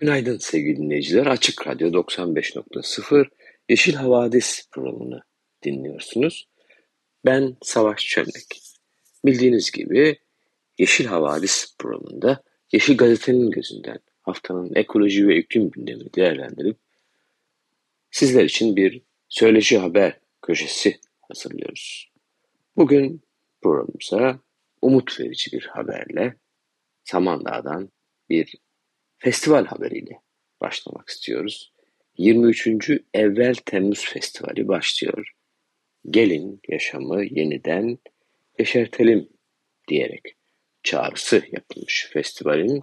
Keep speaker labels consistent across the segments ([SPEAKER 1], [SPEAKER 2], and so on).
[SPEAKER 1] Günaydın sevgili dinleyiciler. Açık Radyo 95.0 Yeşil Havadis programını dinliyorsunuz. Ben Savaş Çömlek. Bildiğiniz gibi Yeşil Havadis programında Yeşil Gazete'nin gözünden haftanın ekoloji ve iklim gündemini değerlendirip sizler için bir söyleşi haber köşesi hazırlıyoruz. Bugün programımıza umut verici bir haberle Samandağ'dan bir festival haberiyle başlamak istiyoruz. 23. Evvel Temmuz Festivali başlıyor. Gelin yaşamı yeniden yeşertelim diyerek çağrısı yapılmış festivalin.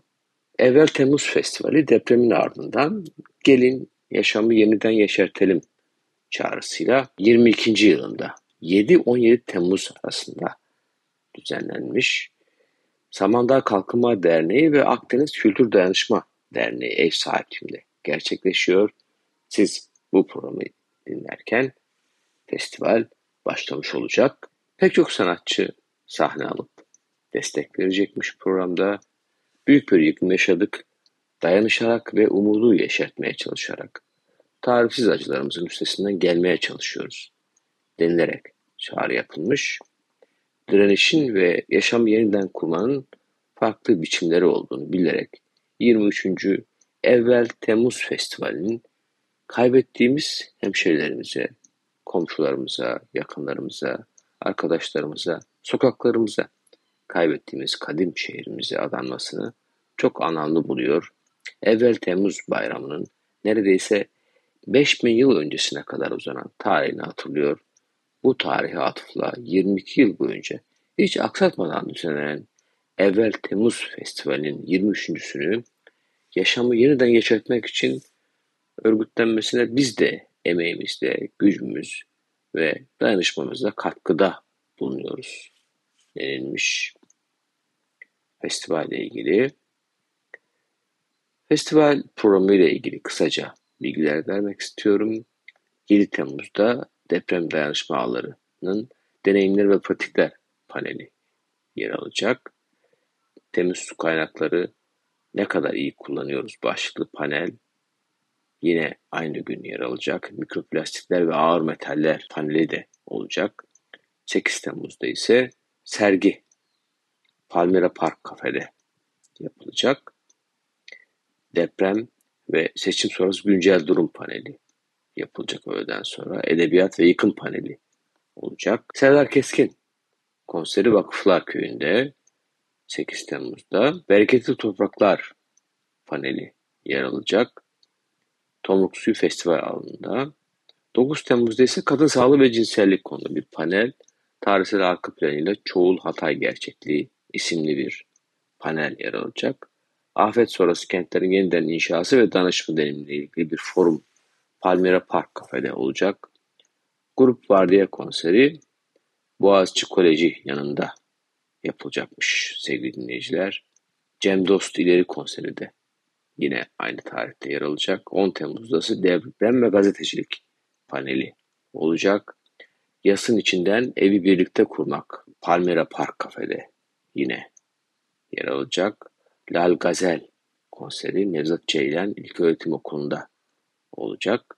[SPEAKER 1] Evvel Temmuz Festivali depremin ardından gelin yaşamı yeniden yeşertelim çağrısıyla 22. yılında 7-17 Temmuz arasında düzenlenmiş. Samandağ Kalkınma Derneği ve Akdeniz Kültür Dayanışma Derneği ev sahipliğinde gerçekleşiyor. Siz bu programı dinlerken festival başlamış olacak. Pek çok sanatçı sahne alıp destek verecekmiş programda. Büyük bir yıkım yaşadık. Dayanışarak ve umudu yeşertmeye çalışarak tarifsiz acılarımızın üstesinden gelmeye çalışıyoruz denilerek çağrı yapılmış. Direnişin ve yaşam yeniden kurmanın farklı biçimleri olduğunu bilerek 23. Evvel Temmuz Festivali'nin kaybettiğimiz hemşerilerimize, komşularımıza, yakınlarımıza, arkadaşlarımıza, sokaklarımıza kaybettiğimiz kadim şehrimize adanmasını çok anlamlı buluyor. Evvel Temmuz bayramının neredeyse 5000 yıl öncesine kadar uzanan tarihini hatırlıyor. Bu tarihe atıfla 22 yıl boyunca hiç aksatmadan düzenlenen Evvel Temmuz Festivali'nin 23.sünü yaşamı yeniden yaşatmak için örgütlenmesine biz de emeğimizle, gücümüz ve dayanışmamızla katkıda bulunuyoruz denilmiş festivalle ilgili. Festival programı ile ilgili kısaca bilgiler vermek istiyorum. 7 Temmuz'da deprem dayanışma ağlarının deneyimler ve pratikler paneli yer alacak. Temiz su kaynakları ne kadar iyi kullanıyoruz başlıklı panel yine aynı gün yer alacak. Mikroplastikler ve ağır metaller paneli de olacak. 8 Temmuz'da ise sergi Palmira Park kafede yapılacak. Deprem ve seçim sonrası güncel durum paneli yapılacak öğleden sonra. Edebiyat ve yıkım paneli olacak. Serdar Keskin konseri Vakıflar Köyü'nde 8 Temmuz'da Bereketli Topraklar paneli yer alacak. Tomruk Suyu Festival alanında. 9 Temmuz'da ise kadın sağlığı ve cinsellik konulu bir panel. Tarihsel arka planıyla Çoğul Hatay Gerçekliği isimli bir panel yer alacak. Afet sonrası kentlerin yeniden inşası ve danışma deneyimiyle ilgili bir forum Palmira Park kafede olacak. Grup Vardiya konseri Boğaziçi Koleji yanında yapılacakmış sevgili dinleyiciler. Cem Dost ileri konseri de yine aynı tarihte yer alacak. 10 Temmuz'da ise deprem ve gazetecilik paneli olacak. Yasın içinden evi birlikte kurmak Palmira Park kafede yine yer alacak. Lal Gazel konseri Nevzat Ceylan İlköğretim Okulu'nda olacak.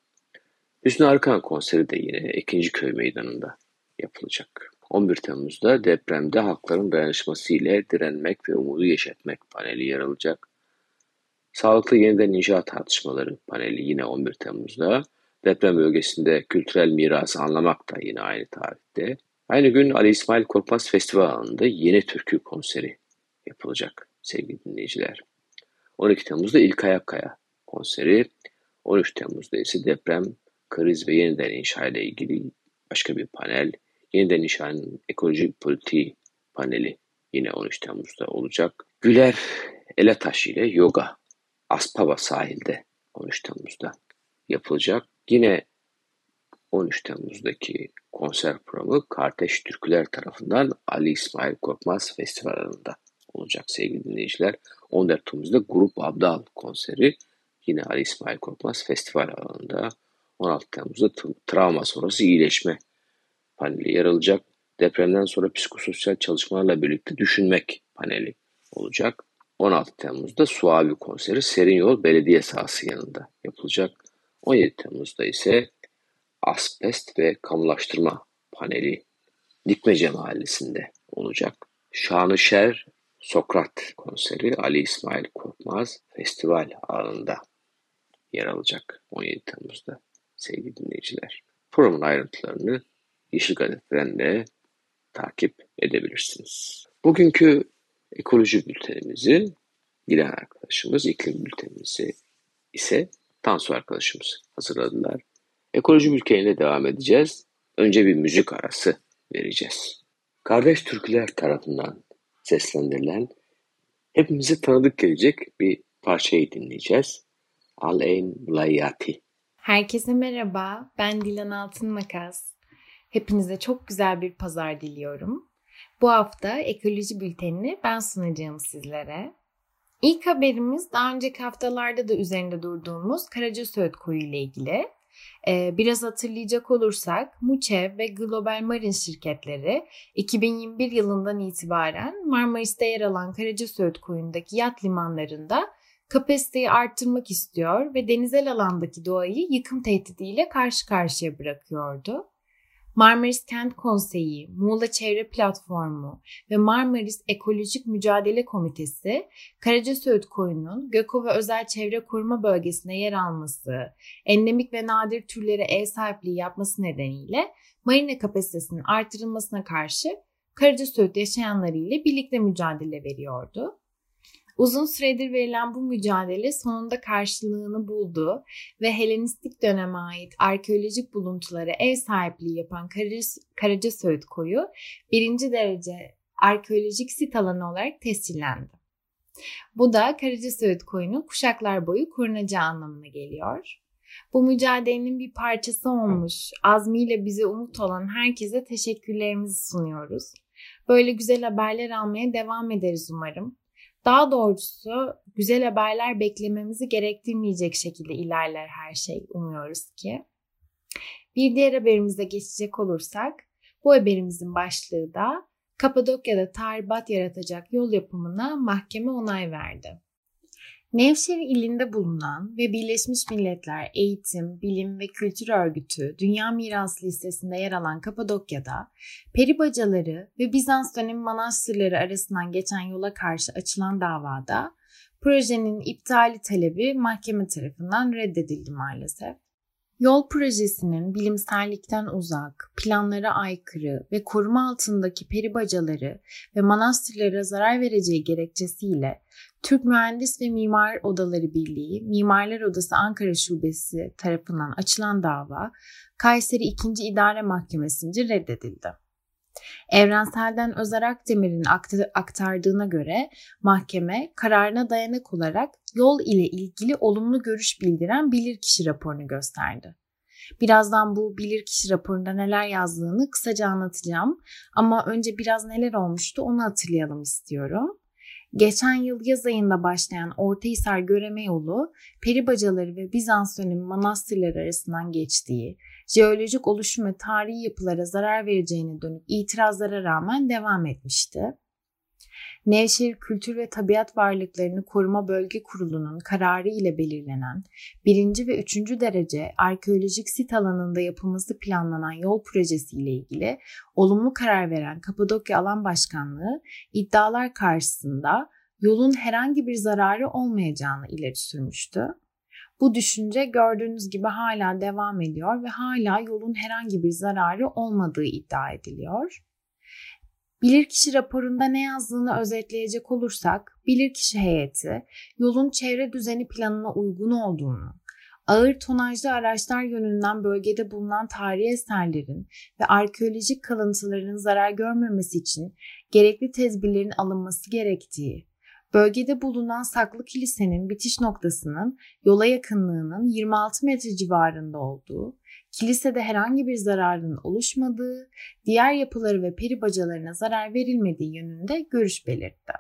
[SPEAKER 1] Hüsnü Arkan konseri de yine ikinci köy meydanında yapılacak. 11 Temmuz'da depremde halkların dayanışması ile direnmek ve umudu yeşertmek paneli yer alacak. Sağlıklı yeniden inşaat tartışmaları paneli yine 11 Temmuz'da. Deprem bölgesinde kültürel mirası anlamak da yine aynı tarihte. Aynı gün Ali İsmail Korkmaz Festival yeni türkü konseri yapılacak sevgili dinleyiciler. 12 Temmuz'da İlk Ayakkaya konseri, 13 Temmuz'da ise deprem, kriz ve yeniden inşa ile ilgili başka bir panel, yeniden inşanın ekolojik politiği paneli yine 13 Temmuz'da olacak. Güler Eletaş ile yoga Aspava sahilde 13 Temmuz'da yapılacak. Yine 13 Temmuz'daki konser programı Kardeş Türküler tarafından Ali İsmail Korkmaz Festival alanında olacak sevgili dinleyiciler. 14 Temmuz'da Grup Abdal konseri yine Ali İsmail Korkmaz Festival alanında. 16 Temmuz'da travma sonrası iyileşme paneli yer alacak. Depremden sonra psikososyal çalışmalarla birlikte düşünmek paneli olacak. 16 Temmuz'da Suavi konseri Serin Yol Belediye sahası yanında yapılacak. 17 Temmuz'da ise asbest ve kamulaştırma paneli Dikmece Mahallesi'nde olacak. Şanışer Sokrat konseri Ali İsmail Korkmaz Festival alanında yer alacak 17 Temmuz'da sevgili dinleyiciler. Programın ayrıntılarını Yeşil Gazete'den de takip edebilirsiniz. Bugünkü ekoloji bültenimizi Dilan arkadaşımız, iklim bültenimizi ise Tansu arkadaşımız hazırladılar. Ekoloji bülteniyle devam edeceğiz. Önce bir müzik arası vereceğiz. Kardeş Türküler tarafından seslendirilen hepimize tanıdık gelecek bir parçayı dinleyeceğiz. Al-Eyn Layati.
[SPEAKER 2] Herkese merhaba, ben Dilan Altın Makas. Hepinize çok güzel bir pazar diliyorum. Bu hafta ekoloji bültenini ben sunacağım sizlere. İlk haberimiz daha önceki haftalarda da üzerinde durduğumuz Karaca Söğüt Koyu ile ilgili. Ee, biraz hatırlayacak olursak Muçev ve Global Marine şirketleri 2021 yılından itibaren Marmaris'te yer alan Karaca Söğüt Koyu'ndaki yat limanlarında kapasiteyi arttırmak istiyor ve denizel alandaki doğayı yıkım tehdidiyle karşı karşıya bırakıyordu. Marmaris Kent Konseyi, Muğla Çevre Platformu ve Marmaris Ekolojik Mücadele Komitesi, Karaca Söğüt Koyu'nun Gökova Özel Çevre Koruma Bölgesi'ne yer alması, endemik ve nadir türlere ev sahipliği yapması nedeniyle marine kapasitesinin artırılmasına karşı Karaca Söğüt yaşayanları ile birlikte mücadele veriyordu. Uzun süredir verilen bu mücadele sonunda karşılığını buldu ve Helenistik döneme ait arkeolojik buluntulara ev sahipliği yapan Karaca Söğüt Koyu birinci derece arkeolojik sit alanı olarak tescillendi. Bu da Karaca Söğüt Koyu'nun kuşaklar boyu korunacağı anlamına geliyor. Bu mücadelenin bir parçası olmuş, azmiyle bize umut olan herkese teşekkürlerimizi sunuyoruz. Böyle güzel haberler almaya devam ederiz umarım. Daha doğrusu güzel haberler beklememizi gerektirmeyecek şekilde ilerler her şey umuyoruz ki. Bir diğer haberimize geçecek olursak bu haberimizin başlığı da Kapadokya'da tahribat yaratacak yol yapımına mahkeme onay verdi. Nevşehir ilinde bulunan ve Birleşmiş Milletler Eğitim, Bilim ve Kültür Örgütü Dünya Mirası listesinde yer alan Kapadokya'da peri bacaları ve Bizans dönemi manastırları arasından geçen yola karşı açılan davada projenin iptali talebi mahkeme tarafından reddedildi maalesef. Yol projesinin bilimsellikten uzak, planlara aykırı ve koruma altındaki peri bacaları ve manastırlara zarar vereceği gerekçesiyle Türk Mühendis ve Mimar Odaları Birliği, Mimarlar Odası Ankara Şubesi tarafından açılan dava Kayseri 2. İdare Mahkemesi'nce reddedildi. Evrensel'den Özer Akdemir'in aktardığına göre mahkeme kararına dayanak olarak yol ile ilgili olumlu görüş bildiren bilirkişi raporunu gösterdi. Birazdan bu bilirkişi raporunda neler yazdığını kısaca anlatacağım ama önce biraz neler olmuştu onu hatırlayalım istiyorum. Geçen yıl yaz ayında başlayan Ortahisar Göreme Yolu, peri bacaları ve Bizans dönemi manastırları arasından geçtiği, jeolojik oluşum ve tarihi yapılara zarar vereceğine dönük itirazlara rağmen devam etmişti. Nevşehir Kültür ve Tabiat Varlıklarını Koruma Bölge Kurulu'nun kararı ile belirlenen birinci ve üçüncü derece arkeolojik sit alanında yapılması planlanan yol projesi ile ilgili olumlu karar veren Kapadokya Alan Başkanlığı iddialar karşısında yolun herhangi bir zararı olmayacağını ileri sürmüştü. Bu düşünce gördüğünüz gibi hala devam ediyor ve hala yolun herhangi bir zararı olmadığı iddia ediliyor. Bilirkişi raporunda ne yazdığını özetleyecek olursak, bilirkişi heyeti yolun çevre düzeni planına uygun olduğunu, ağır tonajlı araçlar yönünden bölgede bulunan tarihi eserlerin ve arkeolojik kalıntıların zarar görmemesi için gerekli tedbirlerin alınması gerektiği, bölgede bulunan saklı kilisenin bitiş noktasının yola yakınlığının 26 metre civarında olduğu, kilisede herhangi bir zararın oluşmadığı, diğer yapıları ve peri bacalarına zarar verilmediği yönünde görüş belirtti.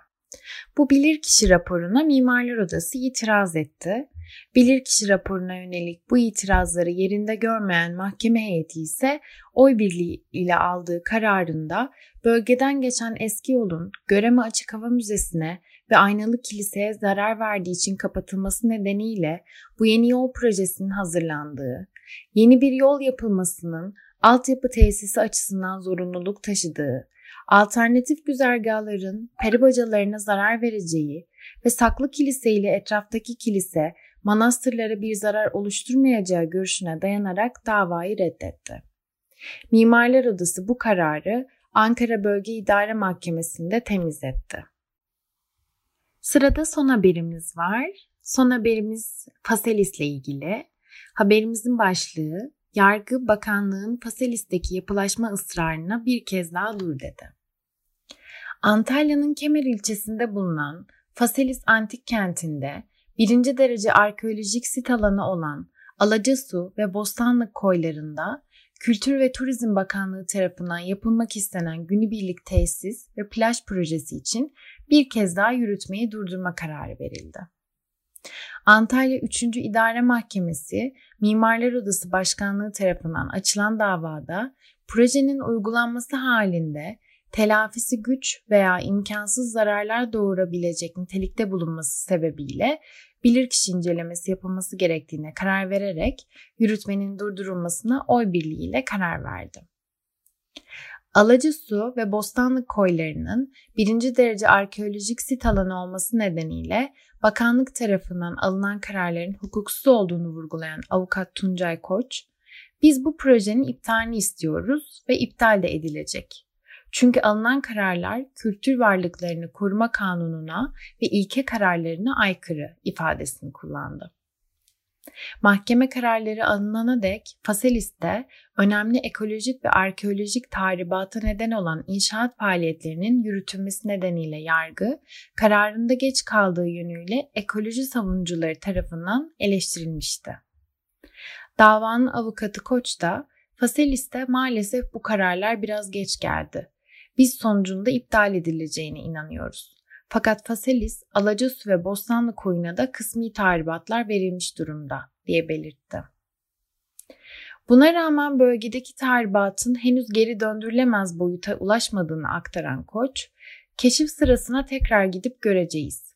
[SPEAKER 2] Bu bilirkişi raporuna Mimarlar Odası itiraz etti. Bilirkişi raporuna yönelik bu itirazları yerinde görmeyen mahkeme heyeti ise oy birliği ile aldığı kararında bölgeden geçen eski yolun Göreme Açık Hava Müzesi'ne ve Aynalı Kilise'ye zarar verdiği için kapatılması nedeniyle bu yeni yol projesinin hazırlandığı, yeni bir yol yapılmasının altyapı tesisi açısından zorunluluk taşıdığı, alternatif güzergahların peribacalarına zarar vereceği ve saklı kilise ile etraftaki kilise manastırlara bir zarar oluşturmayacağı görüşüne dayanarak davayı reddetti. Mimarlar Odası bu kararı Ankara Bölge İdare Mahkemesi'nde temiz etti. Sırada son haberimiz var. Son haberimiz Faselis ile ilgili. Haberimizin başlığı Yargı Bakanlığın Faselis'teki yapılaşma ısrarına bir kez daha dur dedi. Antalya'nın Kemer ilçesinde bulunan Faselis Antik Kenti'nde birinci derece arkeolojik sit alanı olan Alacasu ve Bostanlık koylarında Kültür ve Turizm Bakanlığı tarafından yapılmak istenen günübirlik tesis ve plaj projesi için bir kez daha yürütmeyi durdurma kararı verildi. Antalya 3. İdare Mahkemesi Mimarlar Odası Başkanlığı tarafından açılan davada projenin uygulanması halinde telafisi güç veya imkansız zararlar doğurabilecek nitelikte bulunması sebebiyle bilirkişi incelemesi yapılması gerektiğine karar vererek yürütmenin durdurulmasına oy birliğiyle karar verdi. Alacasu ve Bostanlık koylarının birinci derece arkeolojik sit alanı olması nedeniyle bakanlık tarafından alınan kararların hukuksuz olduğunu vurgulayan avukat Tuncay Koç, biz bu projenin iptalini istiyoruz ve iptal de edilecek. Çünkü alınan kararlar kültür varlıklarını koruma kanununa ve ilke kararlarına aykırı ifadesini kullandı. Mahkeme kararları alınana dek Faselis'te önemli ekolojik ve arkeolojik tahribata neden olan inşaat faaliyetlerinin yürütülmesi nedeniyle yargı, kararında geç kaldığı yönüyle ekoloji savunucuları tarafından eleştirilmişti. Davanın avukatı Koç da Faselis'te maalesef bu kararlar biraz geç geldi biz sonucunda iptal edileceğine inanıyoruz. Fakat Faselis, Alacasu ve Bostanlı koyuna da kısmi tahribatlar verilmiş durumda diye belirtti. Buna rağmen bölgedeki tahribatın henüz geri döndürülemez boyuta ulaşmadığını aktaran koç, keşif sırasına tekrar gidip göreceğiz.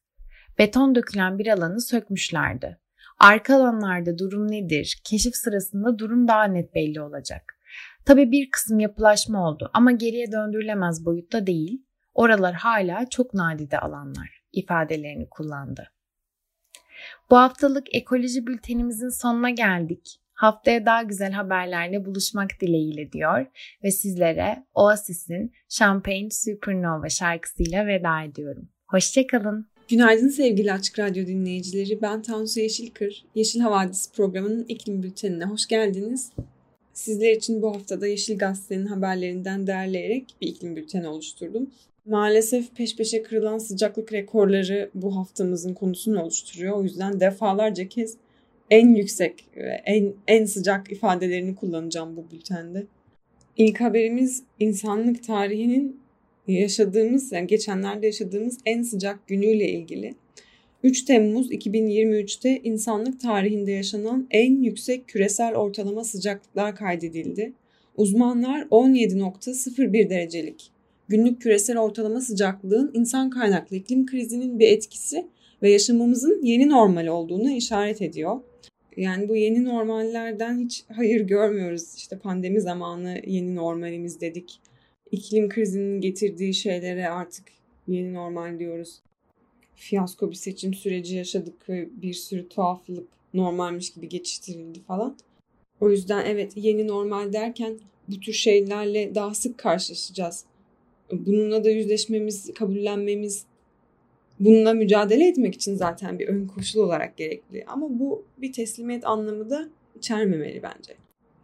[SPEAKER 2] Beton dökülen bir alanı sökmüşlerdi. Arka alanlarda durum nedir? Keşif sırasında durum daha net belli olacak. Tabii bir kısım yapılaşma oldu ama geriye döndürülemez boyutta değil. Oralar hala çok nadide alanlar ifadelerini kullandı. Bu haftalık ekoloji bültenimizin sonuna geldik. Haftaya daha güzel haberlerle buluşmak dileğiyle diyor ve sizlere Oasis'in Champagne Supernova şarkısıyla veda ediyorum. Hoşçakalın.
[SPEAKER 3] Günaydın sevgili Açık Radyo dinleyicileri. Ben Tansu Yeşilkır. Yeşil Havadis programının iklim bültenine hoş geldiniz. Sizler için bu haftada Yeşil Gazete'nin haberlerinden derleyerek bir iklim bülteni oluşturdum. Maalesef peş peşe kırılan sıcaklık rekorları bu haftamızın konusunu oluşturuyor. O yüzden defalarca kez en yüksek ve en, en sıcak ifadelerini kullanacağım bu bültende. İlk haberimiz insanlık tarihinin yaşadığımız, yani geçenlerde yaşadığımız en sıcak günüyle ilgili. 3 Temmuz 2023'te insanlık tarihinde yaşanan en yüksek küresel ortalama sıcaklıklar kaydedildi. Uzmanlar 17.01 derecelik günlük küresel ortalama sıcaklığın insan kaynaklı iklim krizinin bir etkisi ve yaşamımızın yeni normal olduğunu işaret ediyor. Yani bu yeni normallerden hiç hayır görmüyoruz. İşte pandemi zamanı yeni normalimiz dedik. İklim krizinin getirdiği şeylere artık yeni normal diyoruz fiyasko bir seçim süreci yaşadık ve bir sürü tuhaflık normalmiş gibi geçiştirildi falan. O yüzden evet yeni normal derken bu tür şeylerle daha sık karşılaşacağız. Bununla da yüzleşmemiz, kabullenmemiz bununla mücadele etmek için zaten bir ön koşul olarak gerekli. Ama bu bir teslimiyet anlamı da içermemeli bence.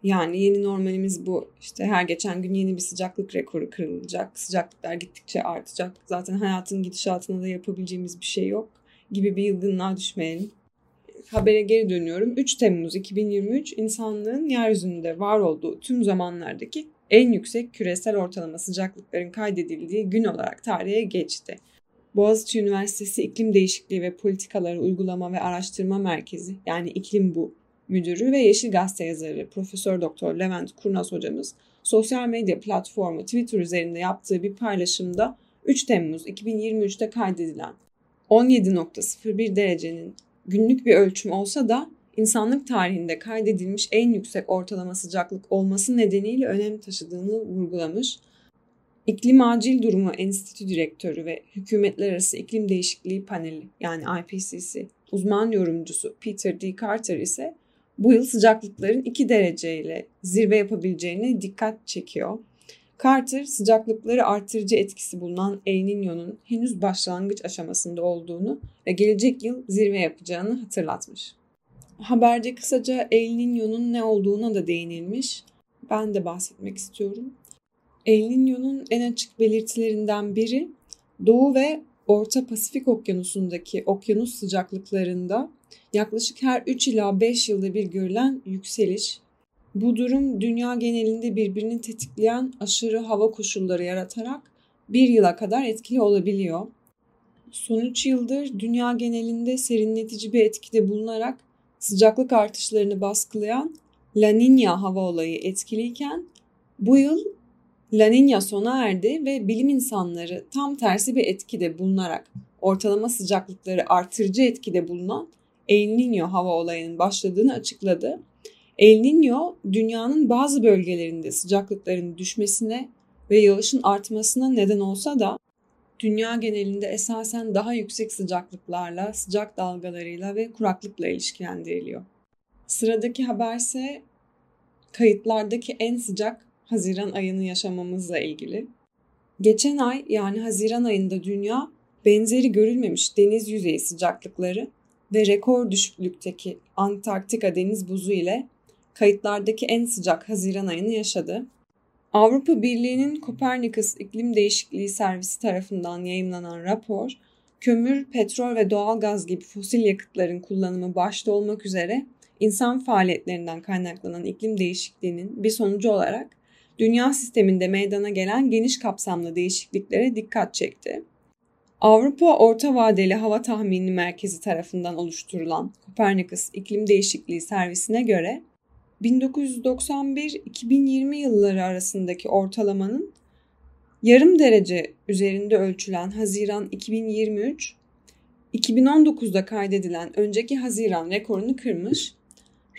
[SPEAKER 3] Yani yeni normalimiz bu. İşte her geçen gün yeni bir sıcaklık rekoru kırılacak. Sıcaklıklar gittikçe artacak. Zaten hayatın gidişatına da yapabileceğimiz bir şey yok gibi bir yılgınlığa düşmeyelim. Habere geri dönüyorum. 3 Temmuz 2023 insanlığın yeryüzünde var olduğu tüm zamanlardaki en yüksek küresel ortalama sıcaklıkların kaydedildiği gün olarak tarihe geçti. Boğaziçi Üniversitesi İklim Değişikliği ve Politikaları Uygulama ve Araştırma Merkezi yani İklim Bu müdürü ve Yeşil Gazete yazarı Profesör Doktor Levent Kurnaz hocamız sosyal medya platformu Twitter üzerinde yaptığı bir paylaşımda 3 Temmuz 2023'te kaydedilen 17.01 derecenin günlük bir ölçüm olsa da insanlık tarihinde kaydedilmiş en yüksek ortalama sıcaklık olması nedeniyle önem taşıdığını vurgulamış. İklim Acil Durumu Enstitü Direktörü ve Hükümetler Arası İklim Değişikliği Paneli yani IPCC uzman yorumcusu Peter D. Carter ise bu yıl sıcaklıkların 2 dereceyle zirve yapabileceğine dikkat çekiyor. Carter sıcaklıkları artırıcı etkisi bulunan El Niño'nun henüz başlangıç aşamasında olduğunu ve gelecek yıl zirve yapacağını hatırlatmış. Haberde kısaca El Niño'nun ne olduğuna da değinilmiş. Ben de bahsetmek istiyorum. El Niño'nun en açık belirtilerinden biri Doğu ve Orta Pasifik Okyanusu'ndaki okyanus sıcaklıklarında yaklaşık her 3 ila 5 yılda bir görülen yükseliş. Bu durum dünya genelinde birbirini tetikleyen aşırı hava koşulları yaratarak bir yıla kadar etkili olabiliyor. Son 3 yıldır dünya genelinde serinletici bir etkide bulunarak sıcaklık artışlarını baskılayan La Niña hava olayı etkiliyken bu yıl La Niña sona erdi ve bilim insanları tam tersi bir etkide bulunarak ortalama sıcaklıkları artırıcı etkide bulunan El Niño hava olayının başladığını açıkladı. El Niño dünyanın bazı bölgelerinde sıcaklıkların düşmesine ve yağışın artmasına neden olsa da dünya genelinde esasen daha yüksek sıcaklıklarla, sıcak dalgalarıyla ve kuraklıkla ilişkilendiriliyor. Sıradaki haber ise kayıtlardaki en sıcak Haziran ayını yaşamamızla ilgili. Geçen ay yani Haziran ayında dünya benzeri görülmemiş deniz yüzeyi sıcaklıkları ve rekor düşüklükteki Antarktika deniz buzu ile kayıtlardaki en sıcak Haziran ayını yaşadı. Avrupa Birliği'nin Kopernikus İklim Değişikliği Servisi tarafından yayımlanan rapor, kömür, petrol ve doğal gaz gibi fosil yakıtların kullanımı başta olmak üzere insan faaliyetlerinden kaynaklanan iklim değişikliğinin bir sonucu olarak dünya sisteminde meydana gelen geniş kapsamlı değişikliklere dikkat çekti. Avrupa Orta Vadeli Hava Tahmini Merkezi tarafından oluşturulan Kopernikus İklim Değişikliği Servisi'ne göre 1991-2020 yılları arasındaki ortalamanın yarım derece üzerinde ölçülen Haziran 2023, 2019'da kaydedilen önceki Haziran rekorunu kırmış.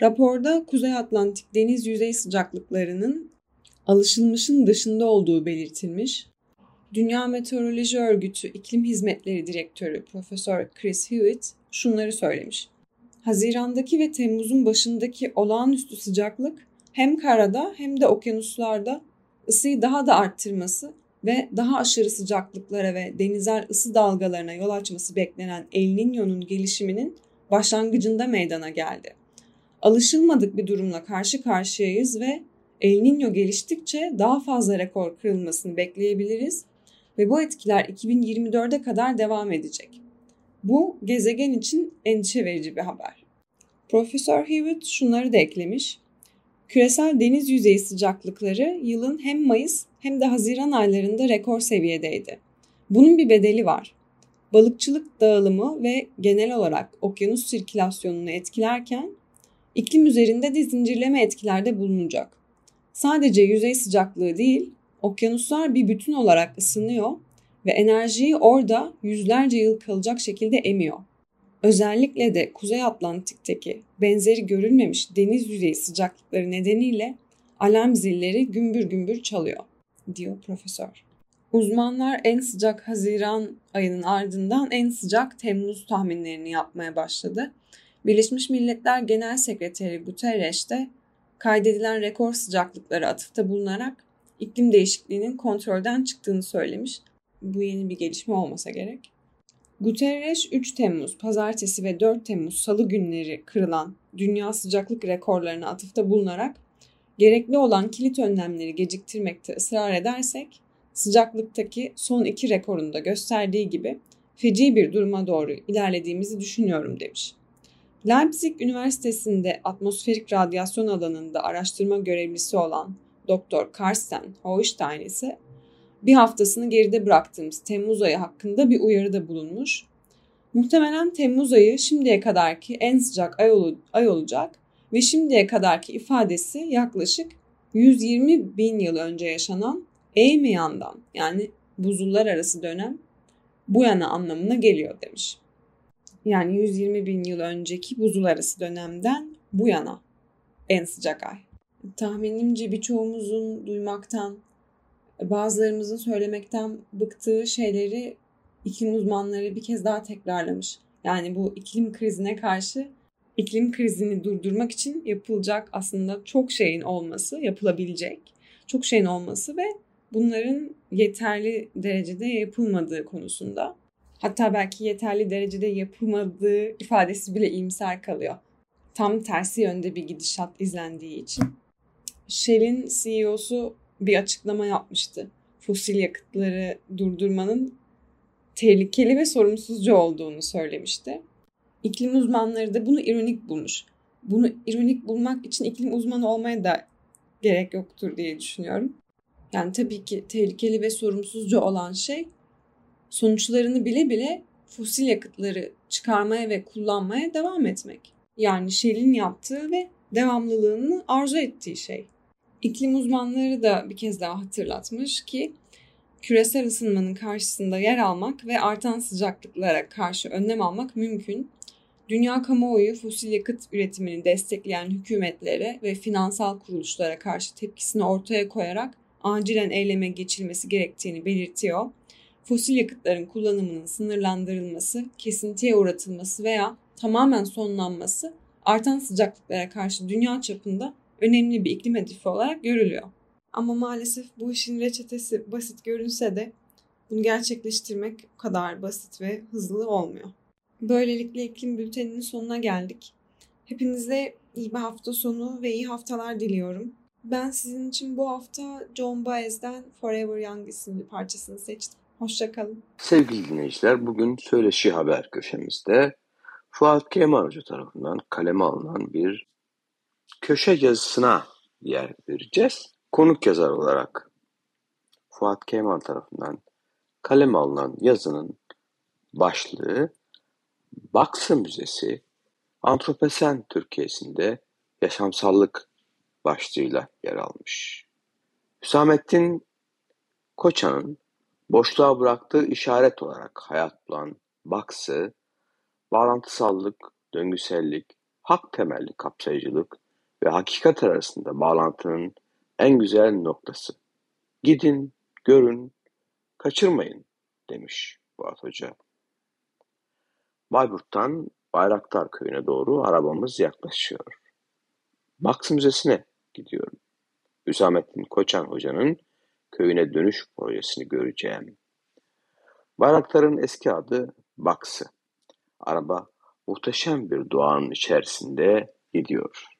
[SPEAKER 3] Raporda Kuzey Atlantik deniz yüzey sıcaklıklarının alışılmışın dışında olduğu belirtilmiş. Dünya Meteoroloji Örgütü İklim Hizmetleri Direktörü Profesör Chris Hewitt şunları söylemiş. Hazirandaki ve Temmuz'un başındaki olağanüstü sıcaklık hem karada hem de okyanuslarda ısıyı daha da arttırması ve daha aşırı sıcaklıklara ve denizel ısı dalgalarına yol açması beklenen El Niño'nun gelişiminin başlangıcında meydana geldi. Alışılmadık bir durumla karşı karşıyayız ve El Niño geliştikçe daha fazla rekor kırılmasını bekleyebiliriz ve bu etkiler 2024'e kadar devam edecek. Bu gezegen için endişe verici bir haber. Profesör Hewitt şunları da eklemiş. Küresel deniz yüzeyi sıcaklıkları yılın hem Mayıs hem de Haziran aylarında rekor seviyedeydi. Bunun bir bedeli var. Balıkçılık dağılımı ve genel olarak okyanus sirkülasyonunu etkilerken iklim üzerinde de zincirleme etkilerde bulunacak. Sadece yüzey sıcaklığı değil, okyanuslar bir bütün olarak ısınıyor ve enerjiyi orada yüzlerce yıl kalacak şekilde emiyor. Özellikle de Kuzey Atlantik'teki benzeri görülmemiş deniz yüzeyi sıcaklıkları nedeniyle alarm zilleri gümbür gümbür çalıyor, diyor profesör. Uzmanlar en sıcak Haziran ayının ardından en sıcak Temmuz tahminlerini yapmaya başladı. Birleşmiş Milletler Genel Sekreteri Guterres de kaydedilen rekor sıcaklıkları atıfta bulunarak iklim değişikliğinin kontrolden çıktığını söylemiş. Bu yeni bir gelişme olmasa gerek. Guterres 3 Temmuz, Pazartesi ve 4 Temmuz Salı günleri kırılan dünya sıcaklık rekorlarına atıfta bulunarak gerekli olan kilit önlemleri geciktirmekte ısrar edersek sıcaklıktaki son iki rekorunda gösterdiği gibi feci bir duruma doğru ilerlediğimizi düşünüyorum demiş. Leipzig Üniversitesi'nde atmosferik radyasyon alanında araştırma görevlisi olan Dr. Karsten Hochstein ise bir haftasını geride bıraktığımız Temmuz ayı hakkında bir uyarıda bulunmuş. Muhtemelen Temmuz ayı şimdiye kadarki en sıcak ay, ol ay olacak ve şimdiye kadarki ifadesi yaklaşık 120 bin yıl önce yaşanan Eğmeyan'dan yani buzullar arası dönem bu yana anlamına geliyor demiş. Yani 120 bin yıl önceki buzul arası dönemden bu yana en sıcak ay. Tahminimce birçoğumuzun duymaktan, bazılarımızın söylemekten bıktığı şeyleri iklim uzmanları bir kez daha tekrarlamış. Yani bu iklim krizine karşı iklim krizini durdurmak için yapılacak aslında çok şeyin olması, yapılabilecek çok şeyin olması ve bunların yeterli derecede yapılmadığı konusunda. Hatta belki yeterli derecede yapılmadığı ifadesi bile iyimser kalıyor. Tam tersi yönde bir gidişat izlendiği için. Shell'in CEO'su bir açıklama yapmıştı. Fosil yakıtları durdurmanın tehlikeli ve sorumsuzca olduğunu söylemişti. İklim uzmanları da bunu ironik bulmuş. Bunu ironik bulmak için iklim uzmanı olmaya da gerek yoktur diye düşünüyorum. Yani tabii ki tehlikeli ve sorumsuzca olan şey sonuçlarını bile bile fosil yakıtları çıkarmaya ve kullanmaya devam etmek. Yani Shell'in yaptığı ve devamlılığını arzu ettiği şey. İklim uzmanları da bir kez daha hatırlatmış ki küresel ısınmanın karşısında yer almak ve artan sıcaklıklara karşı önlem almak mümkün. Dünya kamuoyu fosil yakıt üretimini destekleyen hükümetlere ve finansal kuruluşlara karşı tepkisini ortaya koyarak acilen eyleme geçilmesi gerektiğini belirtiyor. Fosil yakıtların kullanımının sınırlandırılması, kesintiye uğratılması veya tamamen sonlanması artan sıcaklıklara karşı dünya çapında önemli bir iklim hedefi olarak görülüyor. Ama maalesef bu işin reçetesi basit görünse de bunu gerçekleştirmek o kadar basit ve hızlı olmuyor. Böylelikle iklim bülteninin sonuna geldik. Hepinize iyi bir hafta sonu ve iyi haftalar diliyorum. Ben sizin için bu hafta John Baez'den Forever Young isimli parçasını seçtim. Hoşçakalın.
[SPEAKER 1] Sevgili dinleyiciler, bugün Söyleşi Haber köşemizde Fuat Kemal Hoca tarafından kaleme alınan bir köşe yazısına yer vereceğiz. Konuk yazar olarak Fuat Kemal tarafından kaleme alınan yazının başlığı Baksı Müzesi Antroposen Türkiye'sinde yaşamsallık başlığıyla yer almış. Hüsamettin Koçan'ın boşluğa bıraktığı işaret olarak hayat bulan baksı, bağlantısallık, döngüsellik, hak temelli kapsayıcılık ve hakikat arasında bağlantının en güzel noktası. Gidin, görün, kaçırmayın demiş Fuat Hoca. Bayburt'tan Bayraktar Köyü'ne doğru arabamız yaklaşıyor. Baksı Müzesi'ne gidiyorum. Hüsamettin Koçan Hoca'nın köyüne dönüş projesini göreceğim. Bayraktar'ın eski adı Baksı. Araba muhteşem bir doğanın içerisinde gidiyor.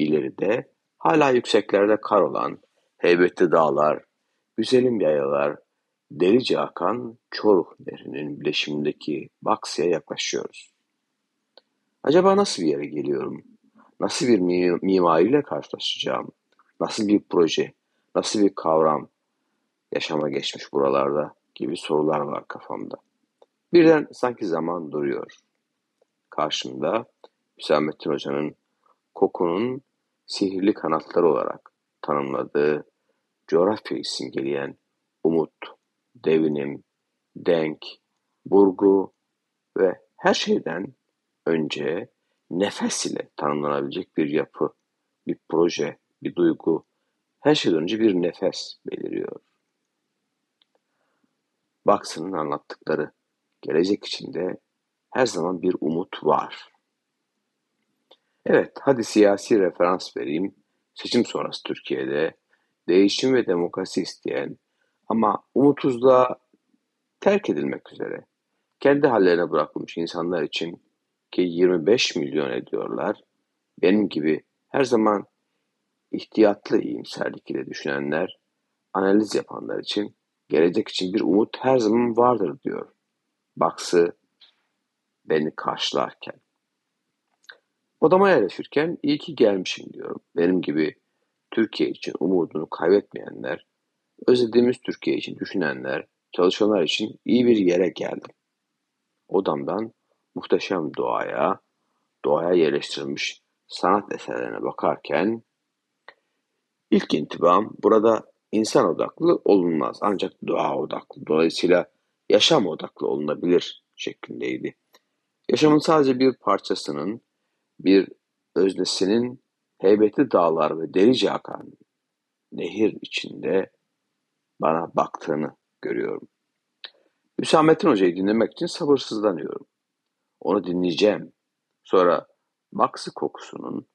[SPEAKER 1] İleride hala yükseklerde kar olan heybetli dağlar, güzelim yayalar, delice akan Çoruh Nehri'nin bileşimindeki Baksı'ya yaklaşıyoruz. Acaba nasıl bir yere geliyorum? Nasıl bir mimariyle karşılaşacağım? Nasıl bir proje, nasıl bir kavram yaşama geçmiş buralarda gibi sorular var kafamda. Birden sanki zaman duruyor. Karşımda Hüsamettin Hoca'nın kokunun sihirli kanatları olarak tanımladığı coğrafyayı simgeleyen umut, devinim, denk, burgu ve her şeyden önce nefes ile tanımlanabilecek bir yapı, bir proje, bir duygu, her şeyden önce bir nefes beliriyor. Baksın'ın anlattıkları gelecek içinde her zaman bir umut var. Evet, hadi siyasi referans vereyim. Seçim sonrası Türkiye'de değişim ve demokrasi isteyen ama umutsuzluğa terk edilmek üzere kendi hallerine bırakılmış insanlar için ki 25 milyon ediyorlar, benim gibi her zaman ihtiyatlı iyimserlik ile düşünenler, analiz yapanlar için gelecek için bir umut her zaman vardır diyor. Baksı beni karşılarken. Odama yerleşirken iyi ki gelmişim diyorum. Benim gibi Türkiye için umudunu kaybetmeyenler, özlediğimiz Türkiye için düşünenler, çalışanlar için iyi bir yere geldim. Odamdan muhteşem doğaya, doğaya yerleştirilmiş sanat eserlerine bakarken ilk intibam burada insan odaklı olunmaz ancak doğa odaklı. Dolayısıyla yaşam odaklı olunabilir şeklindeydi. Yaşamın sadece bir parçasının, bir öznesinin heybetli dağlar ve delice akan nehir içinde bana baktığını görüyorum. Hüsamettin Hoca'yı dinlemek için sabırsızlanıyorum. Onu dinleyeceğim. Sonra maksı kokusunun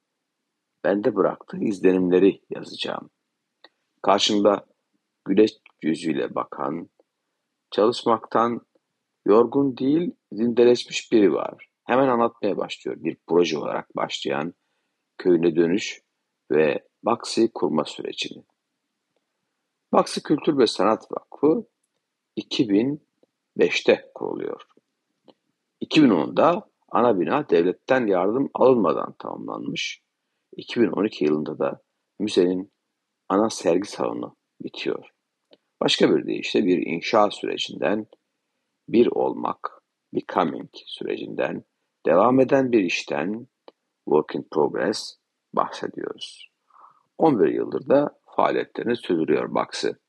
[SPEAKER 1] bende bıraktığı izlenimleri yazacağım. Karşımda güneş yüzüyle bakan, çalışmaktan yorgun değil, zindeleşmiş biri var. Hemen anlatmaya başlıyor bir proje olarak başlayan köyüne dönüş ve Baksı kurma sürecini. Baksı Kültür ve Sanat Vakfı 2005'te kuruluyor. 2010'da ana bina devletten yardım alınmadan tamamlanmış. 2012 yılında da müzenin ana sergi salonu bitiyor. Başka bir deyişle bir inşa sürecinden, bir olmak, becoming sürecinden, devam eden bir işten, work in progress bahsediyoruz. 11 yıldır da faaliyetlerini sürdürüyor Baksı.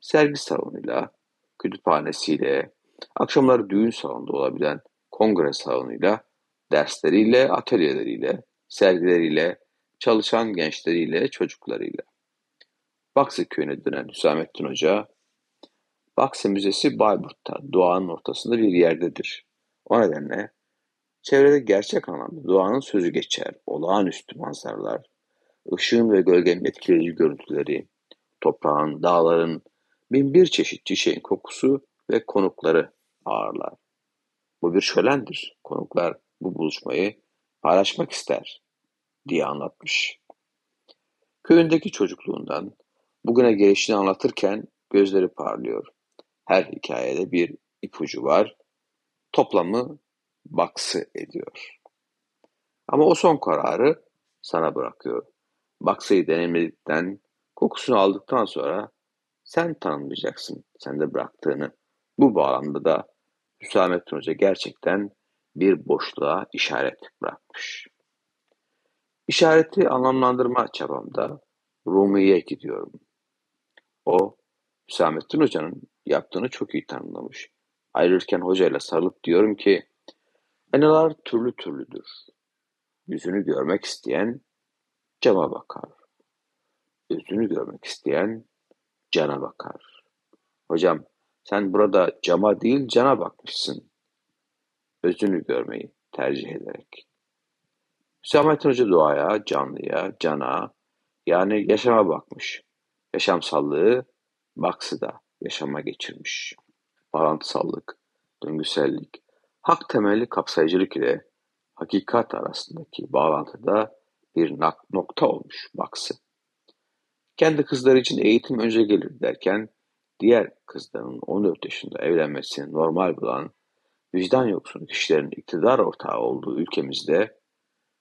[SPEAKER 1] Sergi salonuyla, kütüphanesiyle, akşamları düğün salonunda olabilen kongre salonuyla, dersleriyle, atölyeleriyle, sergileriyle, çalışan gençleriyle, çocuklarıyla. Baksı köyüne dönen Hüsamettin Hoca, Baksı Müzesi Bayburt'ta, doğanın ortasında bir yerdedir. O nedenle çevrede gerçek anlamda doğanın sözü geçer, olağanüstü manzaralar, ışığın ve gölgenin etkileyici görüntüleri, toprağın, dağların, bin bir çeşit çiçeğin kokusu ve konukları ağırlar. Bu bir şölendir. Konuklar bu buluşmayı paylaşmak ister diye anlatmış. Köyündeki çocukluğundan bugüne gelişini anlatırken gözleri parlıyor. Her hikayede bir ipucu var. Toplamı baksı ediyor. Ama o son kararı sana bırakıyor. Baksayı deneyimledikten, kokusunu aldıktan sonra sen tanımlayacaksın sende bıraktığını. Bu bağlamda da Hüsamettin Hoca gerçekten bir boşluğa işaret bırakmış. İşareti anlamlandırma çabamda Rumi'ye gidiyorum. O, Hüsamettin Hoca'nın yaptığını çok iyi tanımlamış. Ayrılırken hocayla sarılıp diyorum ki, Aynalar türlü türlüdür. Yüzünü görmek isteyen cama bakar. Yüzünü görmek isteyen cana bakar. Hocam sen burada cama değil cana bakmışsın. Özünü görmeyi tercih ederek. Hüsamettin Hoca doğaya, canlıya, cana yani yaşama bakmış. Yaşamsallığı baksı da yaşama geçirmiş. Bağlantısallık, döngüsellik, hak temelli kapsayıcılık ile hakikat arasındaki bağlantıda bir nokta olmuş baksı. Kendi kızları için eğitim önce gelir derken diğer kızların 14 yaşında evlenmesini normal bulan vicdan yoksun kişilerin iktidar ortağı olduğu ülkemizde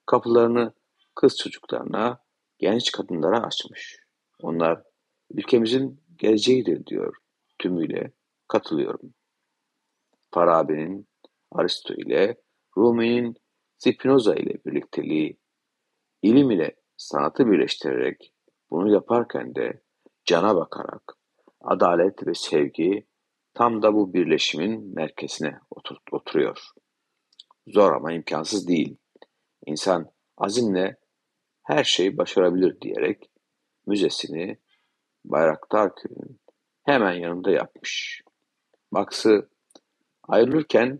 [SPEAKER 1] kapılarını kız çocuklarına, genç kadınlara açmış. Onlar ülkemizin geleceğidir diyor tümüyle katılıyorum. Farabi'nin Aristo ile Rumi'nin Spinoza ile birlikteliği, ilim ile sanatı birleştirerek bunu yaparken de cana bakarak adalet ve sevgi tam da bu birleşimin merkezine otur oturuyor. Zor ama imkansız değil. İnsan azimle her şeyi başarabilir diyerek müzesini Bayraktar Köyü'nün hemen yanında yapmış. Baksı ayrılırken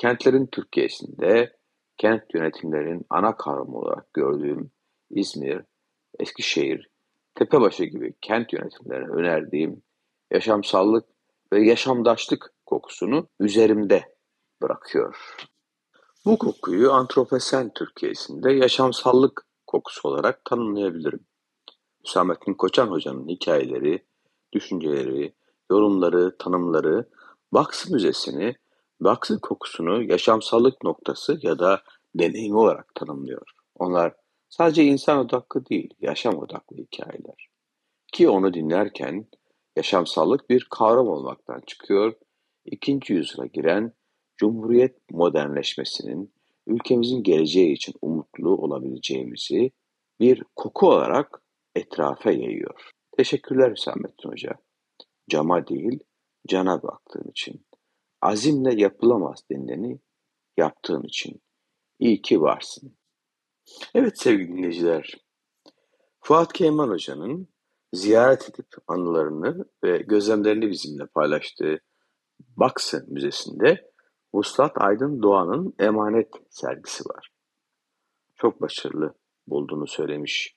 [SPEAKER 1] kentlerin Türkiye'sinde kent yönetimlerin ana kavramı olarak gördüğüm İzmir, Eskişehir, Tepebaşı gibi kent yönetimlerine önerdiğim yaşamsallık ve yaşamdaşlık kokusunu üzerimde bırakıyor. Bu kokuyu antroposen Türkiye'sinde yaşamsallık kokusu olarak tanımlayabilirim. Hüsamettin Koçan Hoca'nın hikayeleri, düşünceleri, yorumları, tanımları Baksı Müzesi'ni, Baksı kokusunu yaşamsallık noktası ya da deneyimi olarak tanımlıyor. Onlar sadece insan odaklı değil, yaşam odaklı hikayeler. Ki onu dinlerken yaşamsallık bir kavram olmaktan çıkıyor, ikinci yüzyıla giren Cumhuriyet modernleşmesinin ülkemizin geleceği için umutlu olabileceğimizi bir koku olarak etrafa yayıyor. Teşekkürler Hüsamettin Hoca. Cama değil, cana baktığın için. Azimle yapılamaz denileni yaptığın için. İyi ki varsın. Evet sevgili dinleyiciler, Fuat Keyman Hoca'nın ziyaret edip anılarını ve gözlemlerini bizimle paylaştığı Baksı Müzesi'nde Vuslat Aydın Doğan'ın Emanet sergisi var. Çok başarılı bulduğunu söylemiş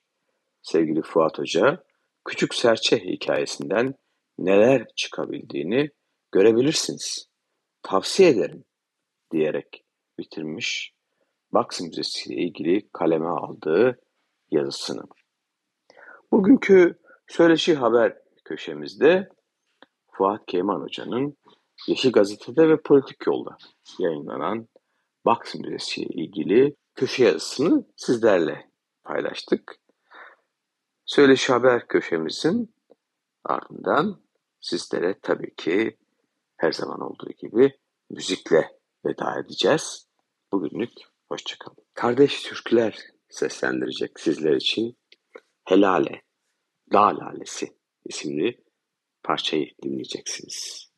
[SPEAKER 1] sevgili Fuat Hoca. Küçük Serçe hikayesinden neler çıkabildiğini görebilirsiniz. Tavsiye ederim diyerek bitirmiş Baksı Müzesi ile ilgili kaleme aldığı yazısını. Bugünkü Söyleşi Haber köşemizde Fuat Keyman Hoca'nın Yeşil Gazete'de ve Politik Yolda yayınlanan Baksı Müzesi ile ilgili köşe yazısını sizlerle paylaştık. Söyleşi Haber köşemizin ardından sizlere tabii ki her zaman olduğu gibi müzikle veda edeceğiz. Bugünlük hoşçakalın. Kardeş türküler seslendirecek sizler için Helale, Dağ Lalesi isimli parçayı dinleyeceksiniz.